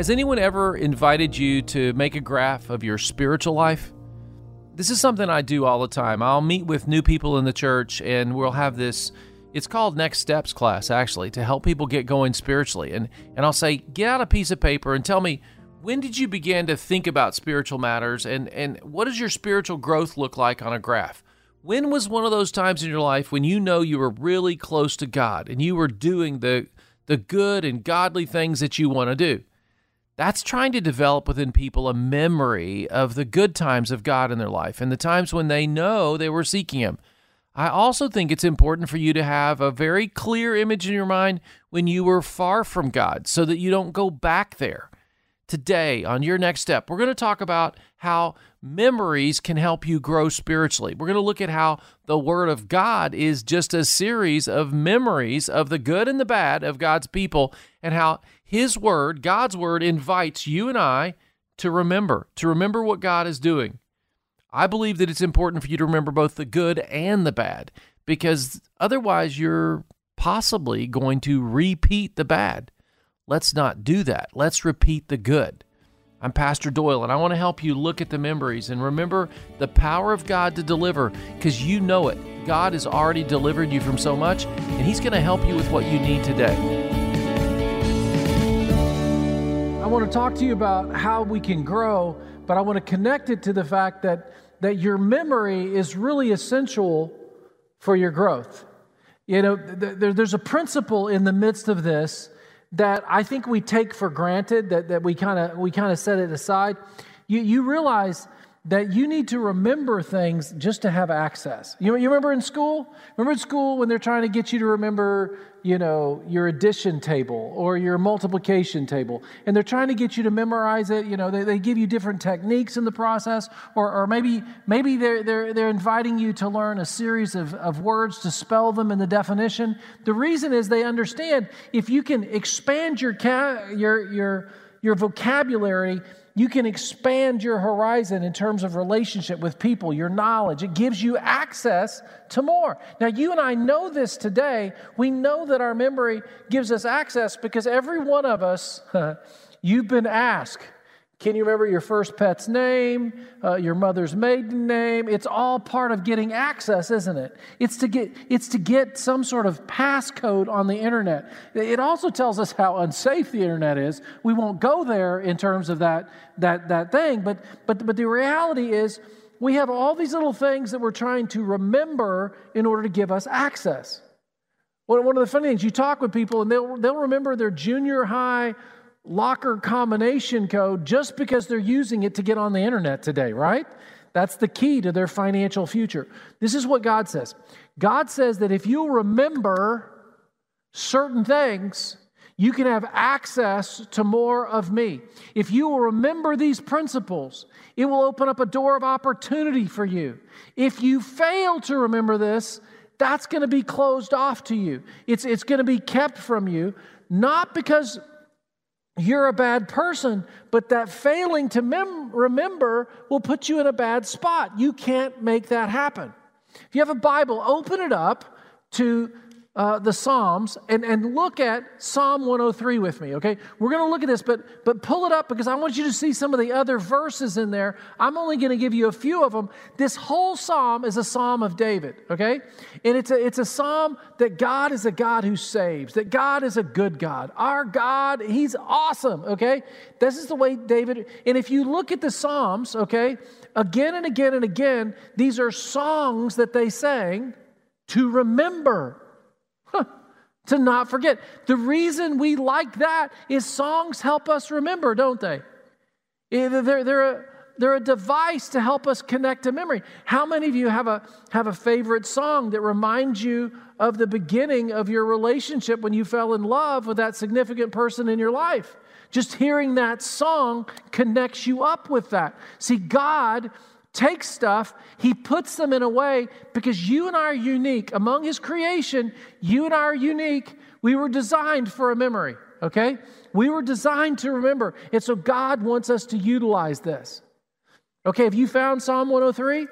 Has anyone ever invited you to make a graph of your spiritual life? This is something I do all the time. I'll meet with new people in the church and we'll have this it's called Next Steps class actually to help people get going spiritually. And and I'll say get out a piece of paper and tell me when did you begin to think about spiritual matters and and what does your spiritual growth look like on a graph? When was one of those times in your life when you know you were really close to God and you were doing the the good and godly things that you want to do? That's trying to develop within people a memory of the good times of God in their life and the times when they know they were seeking Him. I also think it's important for you to have a very clear image in your mind when you were far from God so that you don't go back there. Today, on your next step, we're going to talk about how memories can help you grow spiritually. We're going to look at how the Word of God is just a series of memories of the good and the bad of God's people, and how his word, God's word, invites you and I to remember, to remember what God is doing. I believe that it's important for you to remember both the good and the bad because otherwise you're possibly going to repeat the bad. Let's not do that. Let's repeat the good. I'm Pastor Doyle, and I want to help you look at the memories and remember the power of God to deliver because you know it. God has already delivered you from so much, and He's going to help you with what you need today want to talk to you about how we can grow, but I want to connect it to the fact that, that your memory is really essential for your growth. You know, th- there's a principle in the midst of this that I think we take for granted, that, that we kind of we kind of set it aside. You, you realize that you need to remember things just to have access. You, you remember in school? Remember in school when they're trying to get you to remember, you know, your addition table or your multiplication table, and they're trying to get you to memorize it. You know, they, they give you different techniques in the process, or, or maybe maybe they're, they're, they're inviting you to learn a series of, of words to spell them in the definition. The reason is they understand if you can expand your, ca- your, your, your vocabulary you can expand your horizon in terms of relationship with people, your knowledge. It gives you access to more. Now, you and I know this today. We know that our memory gives us access because every one of us, you've been asked, can you remember your first pet's name, uh, your mother's maiden name? It's all part of getting access, isn't it? It's to get it's to get some sort of passcode on the internet. It also tells us how unsafe the internet is. We won't go there in terms of that that that thing, but but but the reality is we have all these little things that we're trying to remember in order to give us access. One of the funny things, you talk with people and they'll, they'll remember their junior high locker combination code just because they're using it to get on the internet today, right? That's the key to their financial future. This is what God says God says that if you remember certain things, you can have access to more of me. If you will remember these principles, it will open up a door of opportunity for you. If you fail to remember this, that's going to be closed off to you. It's, it's going to be kept from you, not because you're a bad person, but that failing to mem- remember will put you in a bad spot. You can't make that happen. If you have a Bible, open it up to uh, the Psalms and, and look at Psalm 103 with me, okay? We're going to look at this, but, but pull it up because I want you to see some of the other verses in there. I'm only going to give you a few of them. This whole psalm is a psalm of David, okay? And it's a, it's a psalm that God is a God who saves, that God is a good God. Our God, He's awesome, okay? This is the way David, and if you look at the Psalms, okay, again and again and again, these are songs that they sang to remember to not forget. The reason we like that is songs help us remember, don't they? Eh, they're, they're, a, they're a device to help us connect to memory. How many of you have a, have a favorite song that reminds you of the beginning of your relationship when you fell in love with that significant person in your life. Just hearing that song connects you up with that. See, God takes stuff, He puts them in a way because you and I are unique. Among His creation, you and I are unique. We were designed for a memory, okay? We were designed to remember. And so God wants us to utilize this. Okay, have you found Psalm 103?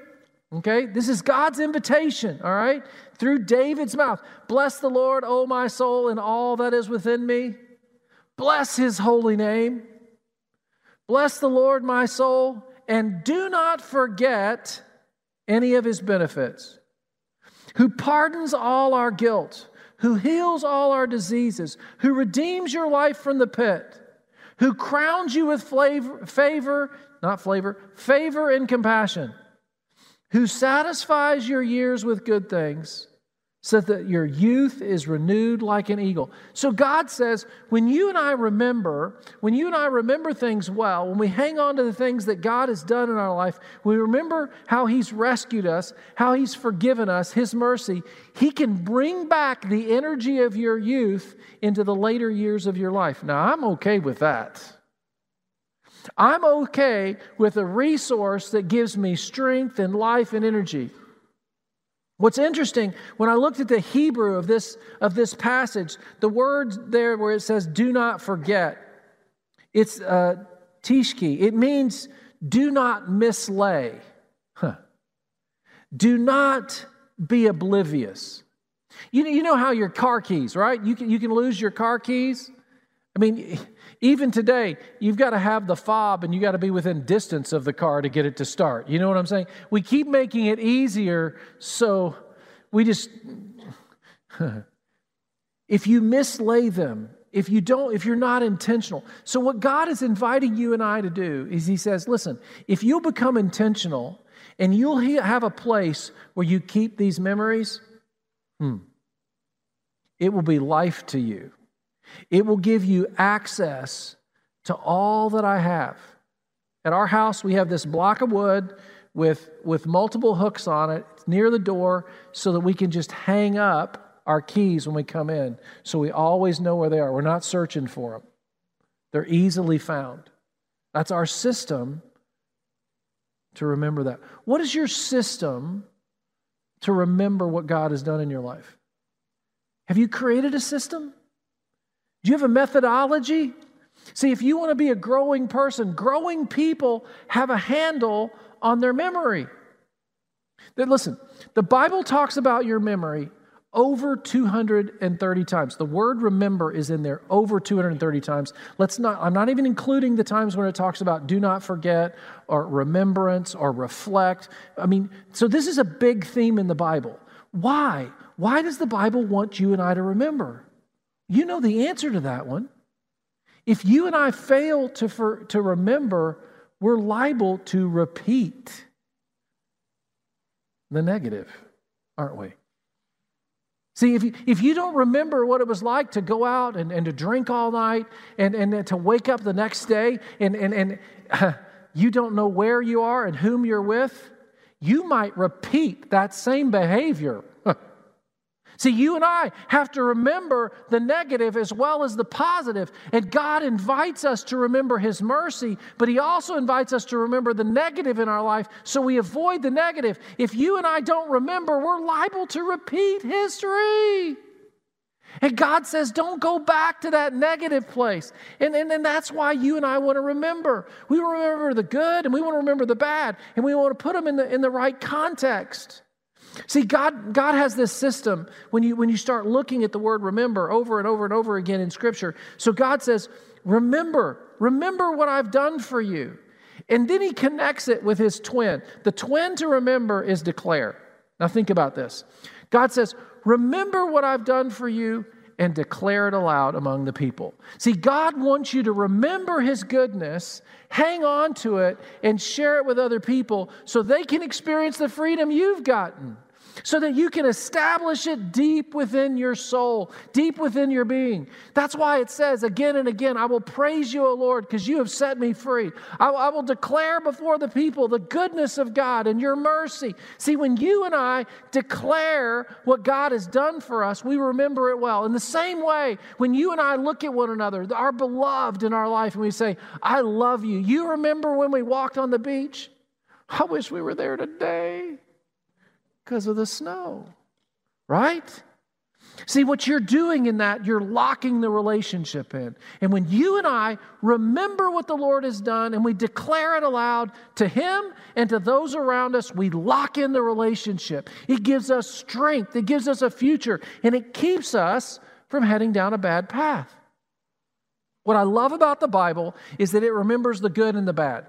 Okay, this is God's invitation, all right, through David's mouth. Bless the Lord, O my soul, and all that is within me. Bless his holy name. Bless the Lord, my soul, and do not forget any of his benefits, who pardons all our guilt, who heals all our diseases, who redeems your life from the pit, who crowns you with flavor, favor, not flavor, favor and compassion who satisfies your years with good things so that your youth is renewed like an eagle. So God says, when you and I remember, when you and I remember things well, when we hang on to the things that God has done in our life, we remember how He's rescued us, how He's forgiven us, His mercy, He can bring back the energy of your youth into the later years of your life. Now, I'm okay with that. I'm okay with a resource that gives me strength and life and energy. What's interesting, when I looked at the Hebrew of this, of this passage, the word there where it says, do not forget, it's uh, tishki. It means do not mislay. Huh. Do not be oblivious. You, you know how your car keys, right? You can, you can lose your car keys. I mean, even today, you've got to have the fob and you got to be within distance of the car to get it to start. You know what I'm saying? We keep making it easier, so we just. if you mislay them, if you don't, if you're not intentional. So, what God is inviting you and I to do is He says, listen, if you'll become intentional and you'll have a place where you keep these memories, hmm, it will be life to you. It will give you access to all that I have. At our house, we have this block of wood with, with multiple hooks on it near the door so that we can just hang up our keys when we come in so we always know where they are. We're not searching for them, they're easily found. That's our system to remember that. What is your system to remember what God has done in your life? Have you created a system? Do you have a methodology? See, if you want to be a growing person, growing people have a handle on their memory. Then listen, the Bible talks about your memory over 230 times. The word remember is in there over 230 times. Let's not I'm not even including the times when it talks about do not forget or remembrance or reflect. I mean, so this is a big theme in the Bible. Why? Why does the Bible want you and I to remember? You know the answer to that one. If you and I fail to, for, to remember, we're liable to repeat the negative, aren't we? See, if you, if you don't remember what it was like to go out and, and to drink all night and, and to wake up the next day and, and, and uh, you don't know where you are and whom you're with, you might repeat that same behavior See, you and I have to remember the negative as well as the positive. And God invites us to remember His mercy, but He also invites us to remember the negative in our life so we avoid the negative. If you and I don't remember, we're liable to repeat history. And God says, don't go back to that negative place. And, and, and that's why you and I want to remember. We remember the good and we want to remember the bad, and we want to put them in the, in the right context. See, God, God has this system when you, when you start looking at the word remember over and over and over again in Scripture. So God says, Remember, remember what I've done for you. And then he connects it with his twin. The twin to remember is declare. Now think about this. God says, Remember what I've done for you and declare it aloud among the people. See, God wants you to remember His goodness, hang on to it, and share it with other people so they can experience the freedom you've gotten. So that you can establish it deep within your soul, deep within your being. That's why it says again and again, I will praise you, O Lord, because you have set me free. I, I, will declare before the people the goodness of God and your mercy. See, when you and I declare what God has done for us, we remember it well. In the same way, when you and I look at one another, our beloved in our life, and we say, I love you, you remember when we walked on the beach? I wish we were there today because of the snow, right? See, what you're doing in that, you're locking the relationship in. And when you and I remember what the Lord has done and we declare it aloud to Him and to those around us, we lock in the relationship. It gives us strength, it gives us a future, and it keeps us from heading down a bad path. What I love about the Bible is that it remembers the good and the bad.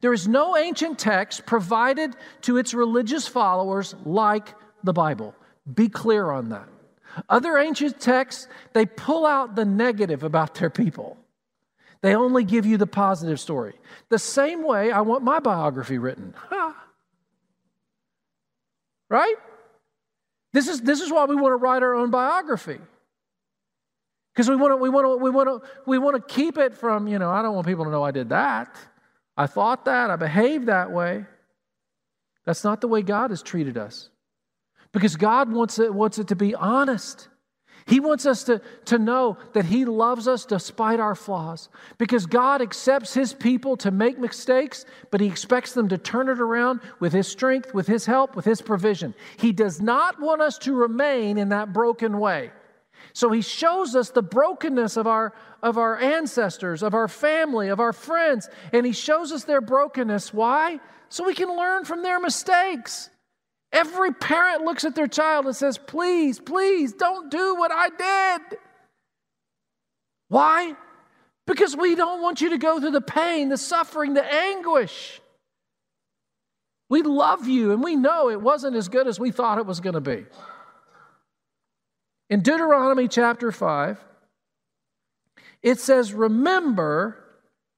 There is no ancient text provided to its religious followers like the Bible. Be clear on that. Other ancient texts, they pull out the negative about their people. They only give you the positive story. The same way I want my biography written. Right? This is, this is why we want to write our own biography. Because we want to, we want to, we want to, we want to keep it from, you know, I don't want people to know I did that. I thought that, I behaved that way. That's not the way God has treated us. Because God wants it, wants it to be honest. He wants us to, to know that He loves us despite our flaws. Because God accepts His people to make mistakes, but He expects them to turn it around with His strength, with His help, with His provision. He does not want us to remain in that broken way. So he shows us the brokenness of our, of our ancestors, of our family, of our friends, and he shows us their brokenness. Why? So we can learn from their mistakes. Every parent looks at their child and says, Please, please, don't do what I did. Why? Because we don't want you to go through the pain, the suffering, the anguish. We love you and we know it wasn't as good as we thought it was going to be. In Deuteronomy chapter 5, it says, Remember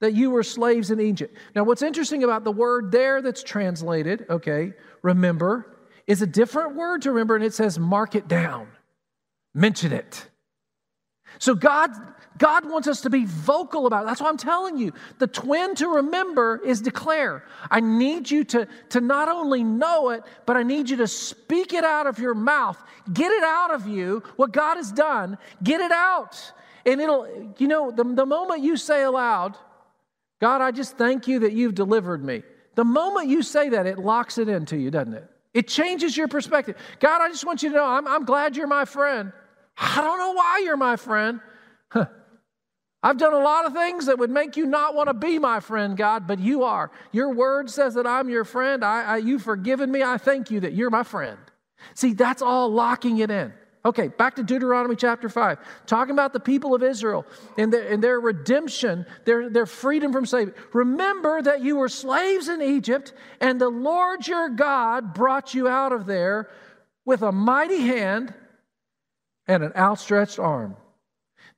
that you were slaves in Egypt. Now, what's interesting about the word there that's translated, okay, remember, is a different word to remember, and it says, Mark it down, mention it. So, God God wants us to be vocal about it. That's why I'm telling you. The twin to remember is declare. I need you to, to not only know it, but I need you to speak it out of your mouth. Get it out of you, what God has done. Get it out. And it'll, you know, the, the moment you say aloud, God, I just thank you that you've delivered me. The moment you say that, it locks it into you, doesn't it? It changes your perspective. God, I just want you to know I'm, I'm glad you're my friend. I don't know why you're my friend. Huh. I've done a lot of things that would make you not want to be my friend, God, but you are. Your word says that I'm your friend. I, I, you've forgiven me. I thank you that you're my friend. See, that's all locking it in. Okay, back to Deuteronomy chapter 5, talking about the people of Israel and their, and their redemption, their, their freedom from slavery. Remember that you were slaves in Egypt, and the Lord your God brought you out of there with a mighty hand and an outstretched arm.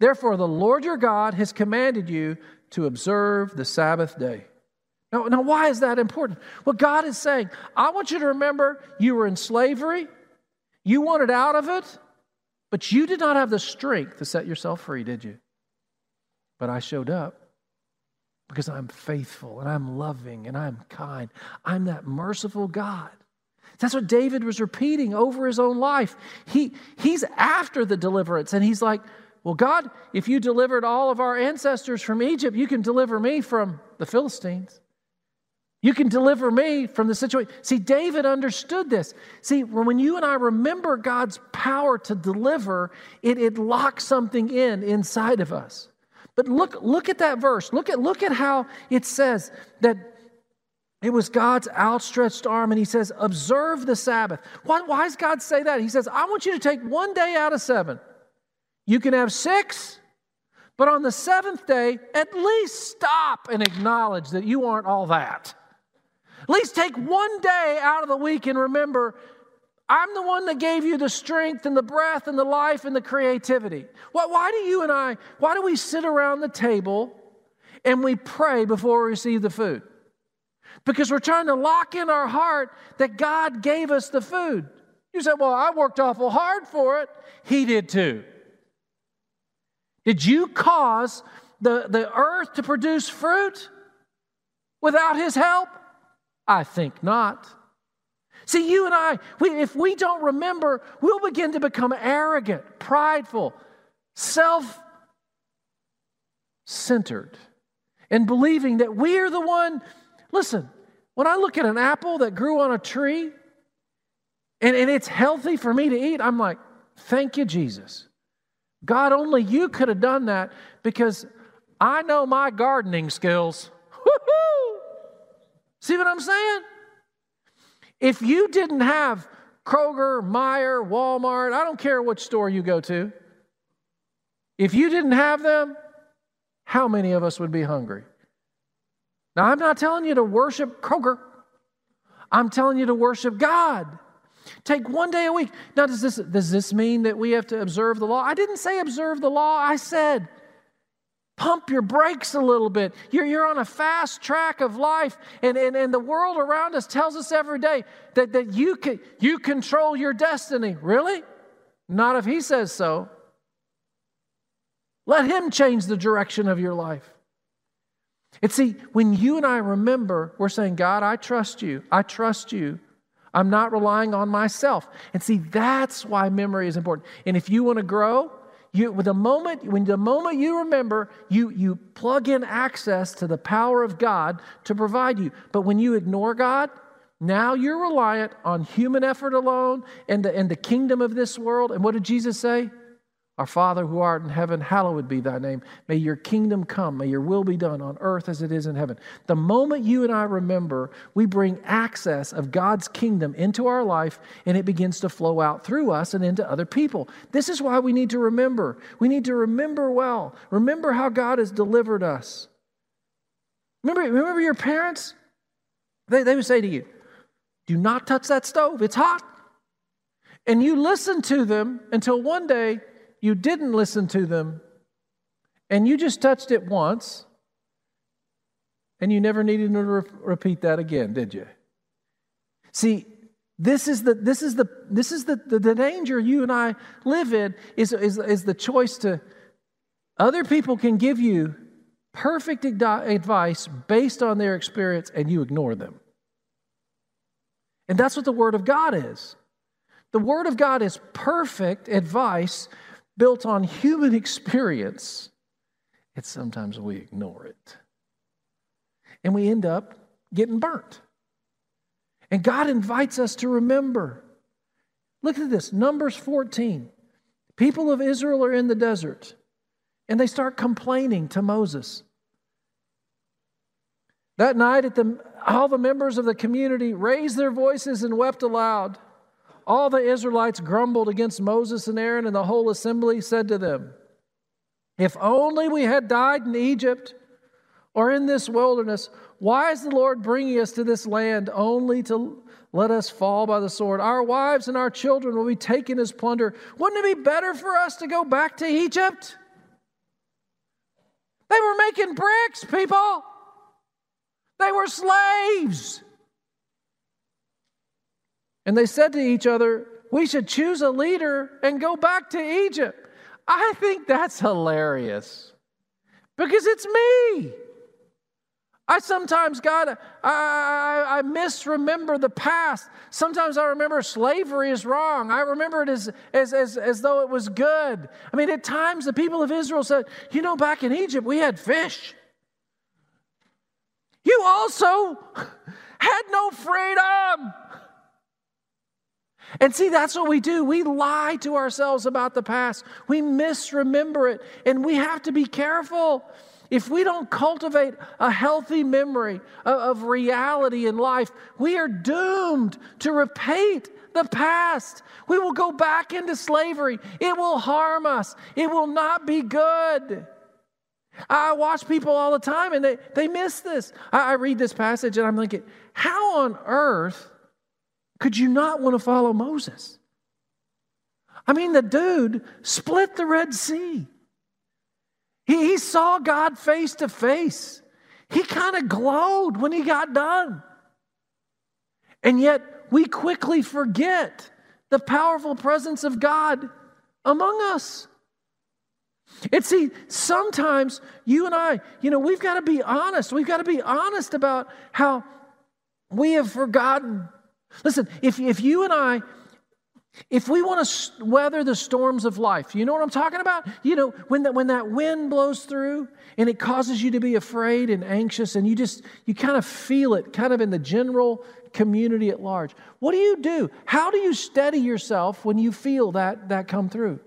Therefore, the Lord your God has commanded you to observe the Sabbath day. Now, now, why is that important? Well, God is saying, I want you to remember you were in slavery, you wanted out of it, but you did not have the strength to set yourself free, did you? But I showed up because I'm faithful and I'm loving and I'm kind. I'm that merciful God. That's what David was repeating over his own life. He, he's after the deliverance and he's like, well, God, if you delivered all of our ancestors from Egypt, you can deliver me from the Philistines. You can deliver me from the situation. See, David understood this. See, when you and I remember God's power to deliver, it, it locks something in inside of us. But look, look at that verse. Look at, look at how it says that it was God's outstretched arm, and he says, Observe the Sabbath. Why, why does God say that? He says, I want you to take one day out of seven. You can have six, but on the seventh day, at least stop and acknowledge that you aren't all that. At least take one day out of the week and remember I'm the one that gave you the strength and the breath and the life and the creativity. Why, why do you and I, why do we sit around the table and we pray before we receive the food? Because we're trying to lock in our heart that God gave us the food. You said, Well, I worked awful hard for it. He did too. Did you cause the, the earth to produce fruit without his help? I think not. See, you and I, we, if we don't remember, we'll begin to become arrogant, prideful, self centered, and believing that we are the one. Listen, when I look at an apple that grew on a tree and, and it's healthy for me to eat, I'm like, thank you, Jesus. God, only you could have done that because I know my gardening skills. Woo-hoo! See what I'm saying? If you didn't have Kroger, Meijer, Walmart, I don't care which store you go to, if you didn't have them, how many of us would be hungry? Now, I'm not telling you to worship Kroger. I'm telling you to worship God. Take one day a week. Now, does this, does this mean that we have to observe the law? I didn't say observe the law. I said pump your brakes a little bit. You're, you're on a fast track of life, and, and, and the world around us tells us every day that, that you, can, you control your destiny. Really? Not if He says so. Let Him change the direction of your life. And see, when you and I remember, we're saying, God, I trust you. I trust you. I'm not relying on myself. And see, that's why memory is important. And if you want to grow, you, with the moment, when the moment you remember, you, you plug in access to the power of God to provide you. But when you ignore God, now you're reliant on human effort alone and the, and the kingdom of this world. And what did Jesus say? Our Father who art in heaven, hallowed be thy name. May your kingdom come. May your will be done on earth as it is in heaven. The moment you and I remember, we bring access of God's kingdom into our life and it begins to flow out through us and into other people. This is why we need to remember. We need to remember well. Remember how God has delivered us. Remember, remember your parents? They, they would say to you, Do not touch that stove, it's hot. And you listen to them until one day you didn't listen to them and you just touched it once and you never needed to re- repeat that again, did you? See, this is the this is the this is the, the, the danger you and I live in is, is, is the choice to other people can give you perfect advice based on their experience and you ignore them. And that's what the Word of God is. The Word of God is perfect advice built on human experience, it's sometimes we ignore it. And we end up getting burnt. And God invites us to remember. Look at this Numbers 14. People of Israel are in the desert, and they start complaining to Moses. That night, the, all the members of the community raised their voices and wept aloud. All the Israelites grumbled against Moses and Aaron, and the whole assembly said to them, If only we had died in Egypt or in this wilderness, why is the Lord bringing us to this land only to let us fall by the sword? Our wives and our children will be taken as plunder. Wouldn't it be better for us to go back to Egypt? They were making bricks, people. They were slaves. And they said to each other, We should choose a leader and go back to Egypt. I think that's hilarious because it's me. I sometimes, God, I, I, I, misremember the past. Sometimes I remember slavery is wrong. I remember it as, as, as, as though it was good. I mean, at times the people of Israel said, You know, back in Egypt, we had fish. You also had no freedom. And see, that's what we do. We lie to ourselves about the past, we misremember it, and we have to be careful. If we don't cultivate a healthy memory of, reality in life, we are doomed to repeat the past. We will go back into slavery. It will harm us. It will not be good. I watch people all the time and they, they miss this. I, I read this passage and I'm thinking, how on earth could you not want to follow Moses? I mean, the dude split the Red Sea. He, he saw God face to face. He kind of glowed when he got done. And yet, we quickly forget the powerful presence of God among us. And see, sometimes you and I, you know, we've got to be honest. We've got to be honest about how we have forgotten. Listen, if, if you and I, if we want to weather the storms of life, you know what I'm talking about? You know, when that, when that wind blows through and it causes you to be afraid and anxious, and you just, you kind of feel it kind of in the general community at large. What do you do? How do you steady yourself when you feel that, that come through?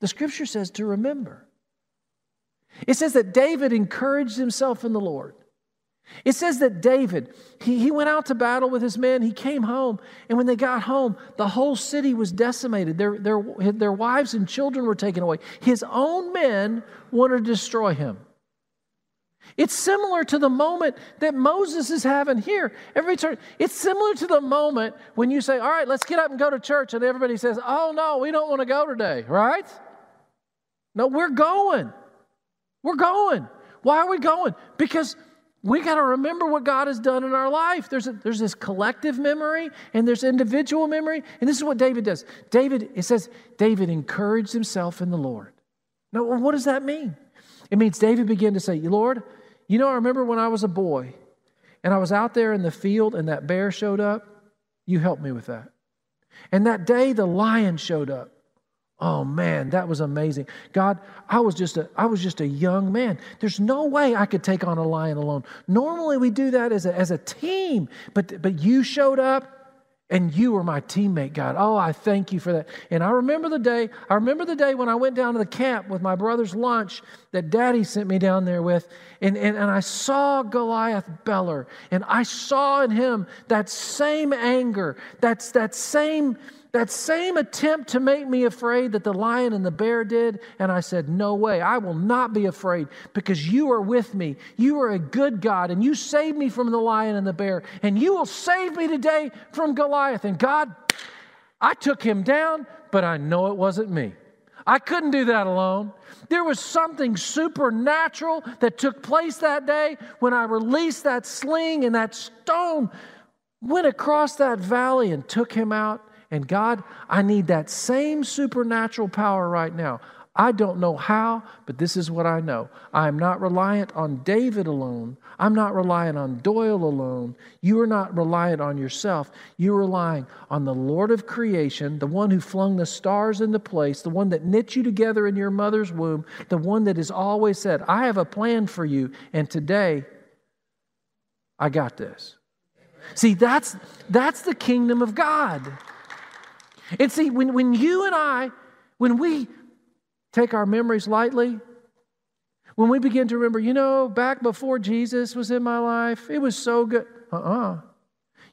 The scripture says to remember. It says that David encouraged himself in the Lord. It says that David, he, he went out to battle with his men. He came home, and when they got home, the whole city was decimated. Their, their, their wives and children were taken away. His own men wanted to destroy him. It's similar to the moment that Moses is having here. Every turn, it's similar to the moment when you say, All right, let's get up and go to church, and everybody says, Oh, no, we don't want to go today, right? No, we're going. We're going. Why are we going? Because we got to remember what God has done in our life. There's, a, there's this collective memory and there's individual memory. And this is what David does. David, it says, David encouraged himself in the Lord. Now, what does that mean? It means David began to say, Lord, you know, I remember when I was a boy and I was out there in the field and that bear showed up. You helped me with that. And that day the lion showed up. Oh man, that was amazing. God, I was just a I was just a young man. There's no way I could take on a lion alone. Normally we do that as a, as a team, but but you showed up and you were my teammate, God. Oh, I thank you for that. And I remember the day, I remember the day when I went down to the camp with my brother's lunch that daddy sent me down there with. And, and, and I saw Goliath Beller, and I saw in him that same anger, that's that same that same attempt to make me afraid that the lion and the bear did. And I said, No way, I will not be afraid because you are with me. You are a good God, and you saved me from the lion and the bear, and you will save me today from Goliath. And God, I took him down, but I know it wasn't me. I couldn't do that alone. There was something supernatural that took place that day when I released that sling and that stone went across that valley and took him out. And God, I need that same supernatural power right now. I don't know how, but this is what I know. I am not reliant on David alone. I'm not reliant on Doyle alone. You are not reliant on yourself. You're relying on the Lord of creation, the one who flung the stars into place, the one that knit you together in your mother's womb, the one that has always said, I have a plan for you, and today I got this. See, that's, that's the kingdom of God. And see, when, when you and I, when we take our memories lightly, when we begin to remember, you know, back before Jesus was in my life, it was so good. Uh uh-uh. uh.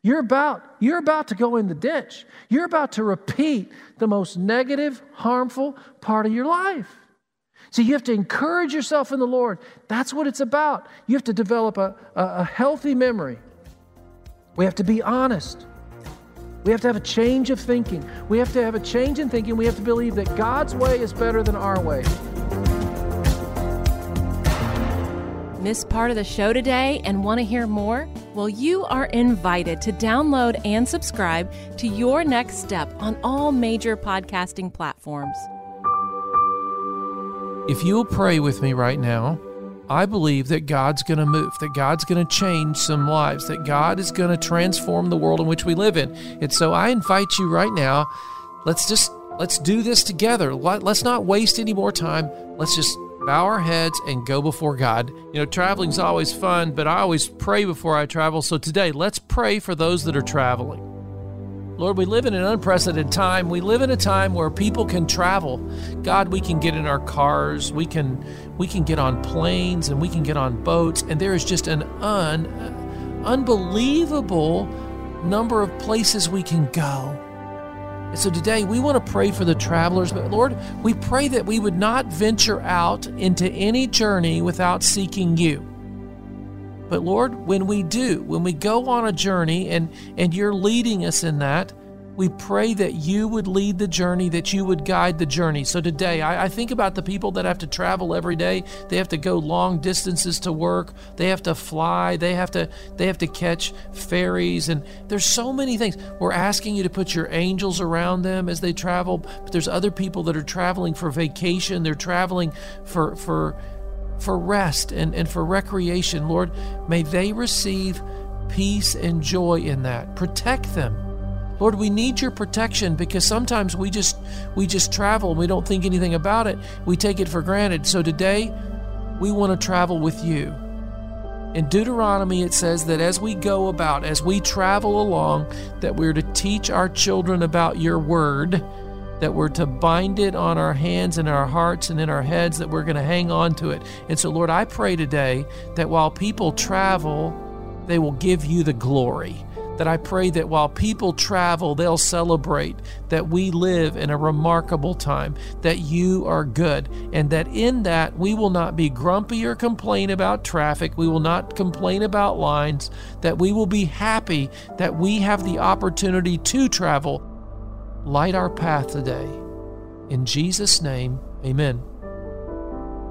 you are about, you're about to go in the ditch. You're about to repeat the most negative, harmful part of your life. So you have to encourage yourself in the Lord. That's what it's about. You have to develop a, a, a healthy memory. We have to be honest. We have to have a change of thinking. We have to have a change in thinking. We have to believe that God's way is better than our way. Miss part of the show today and want to hear more? Well, you are invited to download and subscribe to Your Next Step on all major podcasting platforms. If you'll pray with me right now, I believe that God's going to move, that God's going to change some lives, that God is going to transform the world in which we live in. And so I invite you right now, let's just let's do this together. Let's not waste any more time. Let's just bow our heads and go before God. You know, traveling's always fun, but I always pray before I travel. So today, let's pray for those that are traveling. Lord, we live in an unprecedented time. We live in a time where people can travel. God, we can get in our cars, we can we can get on planes and we can get on boats, and there is just an un, unbelievable number of places we can go. And so today we want to pray for the travelers, but Lord, we pray that we would not venture out into any journey without seeking you. But Lord, when we do, when we go on a journey and, and you're leading us in that, We pray that you would lead the journey, that you would guide the journey. So today, I, I, think about the people that have to travel every day. They have to go long distances to work. They have to fly. They have to they have to catch ferries, and there's so many things. We're asking you to put your angels around them as they travel. But there's other people that are traveling for vacation. They're traveling for for for rest and, and for recreation. Lord, may they receive peace and joy in that. Protect them. Lord, we need your protection because sometimes we just we just travel and we don't think anything about it. We take it for granted. So today, we want to travel with you. In Deuteronomy it says that as we go about, as we travel along, that we're to teach our children about your word that we're to bind it on our hands and our hearts and in our heads, that we're going to hang on to it. And so, Lord, I pray today that while people travel, they will give you the glory. That I pray that while people travel, they'll celebrate that we live in a remarkable time, that you are good, and that in that we will not be grumpy or complain about traffic, we will not complain about lines, that we will be happy that we have the opportunity to travel light our path today. In Jesus' name, amen.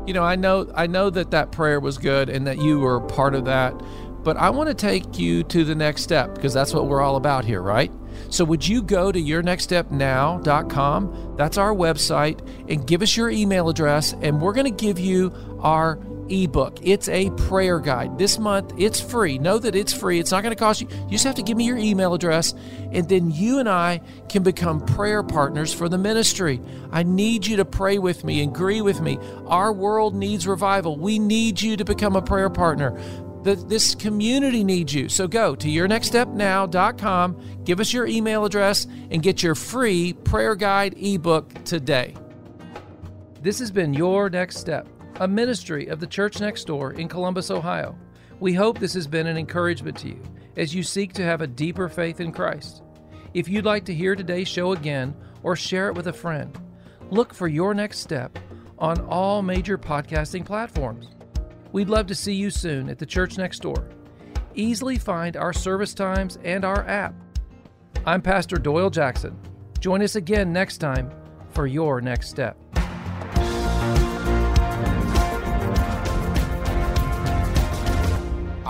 You know, I know I know that that prayer was good and that you were part of that, but I want to take you to the next step because that's what we're all about here, right? So would you go to yournextstepnow.com? That's our website and give us your email address and we're going to give you our ebook. It's a prayer guide. This month, it's free. Know that it's free. It's not going to cost you. You just have to give me your email address, and then you and I can become prayer partners for the ministry. I need you to pray with me, agree with me. Our world needs revival. We need you to become a prayer partner. The, this community needs you. So go to yournextstepnow.com, give us your email address, and get your free prayer guide ebook today. This has been Your Next Step a ministry of the Church Next Door in Columbus, Ohio. We hope this has been an encouragement to you as you seek to have a deeper faith in Christ. If you'd like to hear today's show again or share it with a friend, look for your next step on all major podcasting platforms. We'd love to see you soon at the Church Next Door. Easily find our service times and our app. I'm Pastor Doyle Jackson. Join us again next time for your next step.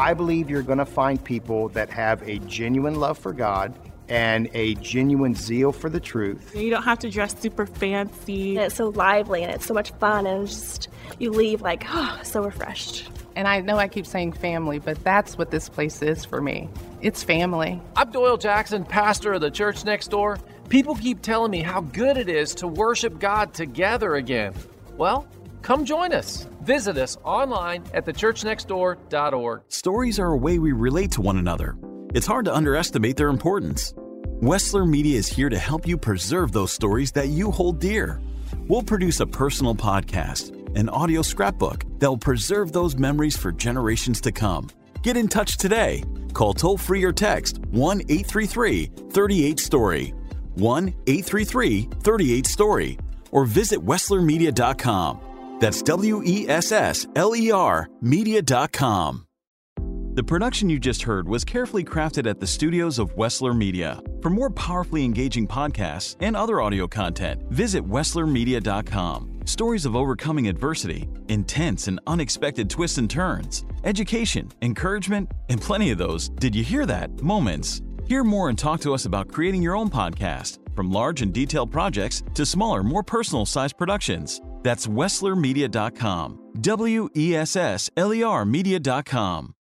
I believe you're going to find people that have a genuine love for God and a genuine zeal for the truth. You don't have to dress super fancy. And it's so lively and it's so much fun and just you leave like, oh, so refreshed. And I know I keep saying family, but that's what this place is for me. It's family. I'm Doyle Jackson, pastor of the church next door. People keep telling me how good it is to worship God together again. Well, come join us. Visit us online at thechurchnextdoor.org. Stories are a way we relate to one another. It's hard to underestimate their importance. Wessler Media is here to help you preserve those stories that you hold dear. We'll produce a personal podcast, an audio scrapbook that will preserve those memories for generations to come. Get in touch today. Call toll free or text 1 833 38 Story. 1 833 38 Story. Or visit WesslerMedia.com. That's W E S S L E R Media.com. The production you just heard was carefully crafted at the studios of Wessler Media. For more powerfully engaging podcasts and other audio content, visit WesslerMedia.com. Stories of overcoming adversity, intense and unexpected twists and turns, education, encouragement, and plenty of those, did you hear that? Moments. Hear more and talk to us about creating your own podcast, from large and detailed projects to smaller, more personal sized productions. That's WesslerMedia.com. W E S S L E R Media.com.